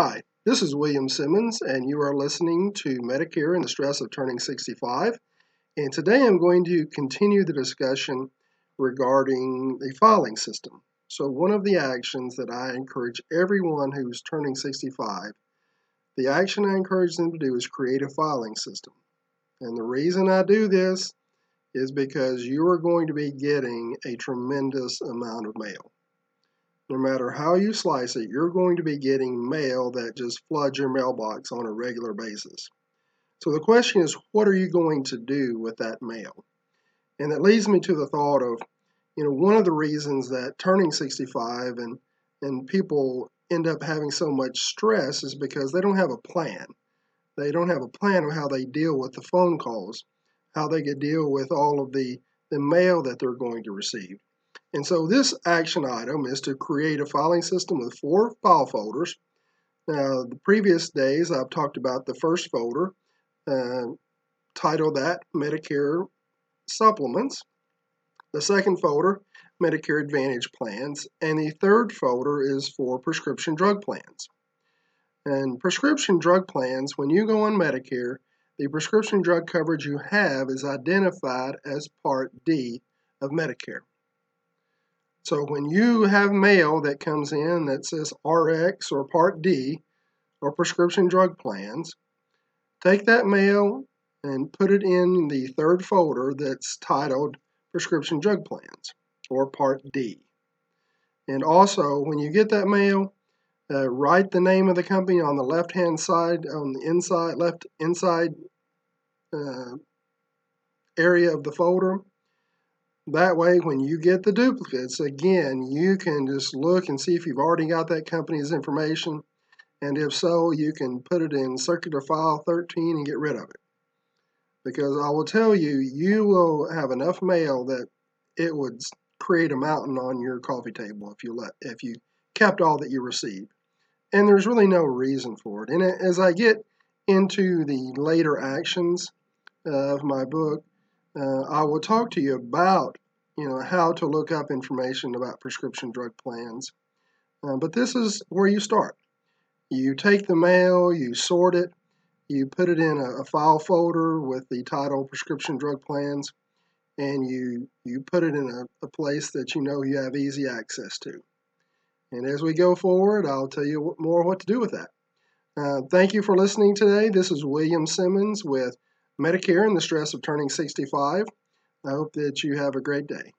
Hi, this is William Simmons, and you are listening to Medicare and the Stress of Turning 65. And today I'm going to continue the discussion regarding the filing system. So, one of the actions that I encourage everyone who's turning 65, the action I encourage them to do is create a filing system. And the reason I do this is because you are going to be getting a tremendous amount of mail no matter how you slice it, you're going to be getting mail that just floods your mailbox on a regular basis. So the question is, what are you going to do with that mail? And that leads me to the thought of, you know, one of the reasons that turning 65 and and people end up having so much stress is because they don't have a plan. They don't have a plan of how they deal with the phone calls, how they can deal with all of the, the mail that they're going to receive. And so this action item is to create a filing system with four file folders. Now, the previous days I've talked about the first folder, uh, titled that Medicare Supplements. The second folder, Medicare Advantage Plans. And the third folder is for prescription drug plans. And prescription drug plans, when you go on Medicare, the prescription drug coverage you have is identified as Part D of Medicare. So when you have mail that comes in that says RX or Part D or prescription drug plans, take that mail and put it in the third folder that's titled prescription drug plans or Part D. And also, when you get that mail, uh, write the name of the company on the left hand side, on the inside, left inside uh, area of the folder that way, when you get the duplicates, again, you can just look and see if you've already got that company's information. And if so, you can put it in circular file 13 and get rid of it. Because I will tell you, you will have enough mail that it would create a mountain on your coffee table if you let if you kept all that you received. And there's really no reason for it. And as I get into the later actions of my book, uh, I will talk to you about you know how to look up information about prescription drug plans. Uh, but this is where you start. You take the mail, you sort it, you put it in a, a file folder with the title prescription drug plans, and you you put it in a, a place that you know you have easy access to. And as we go forward, I'll tell you more what to do with that. Uh, thank you for listening today. This is William Simmons with Medicare and the stress of turning 65. I hope that you have a great day.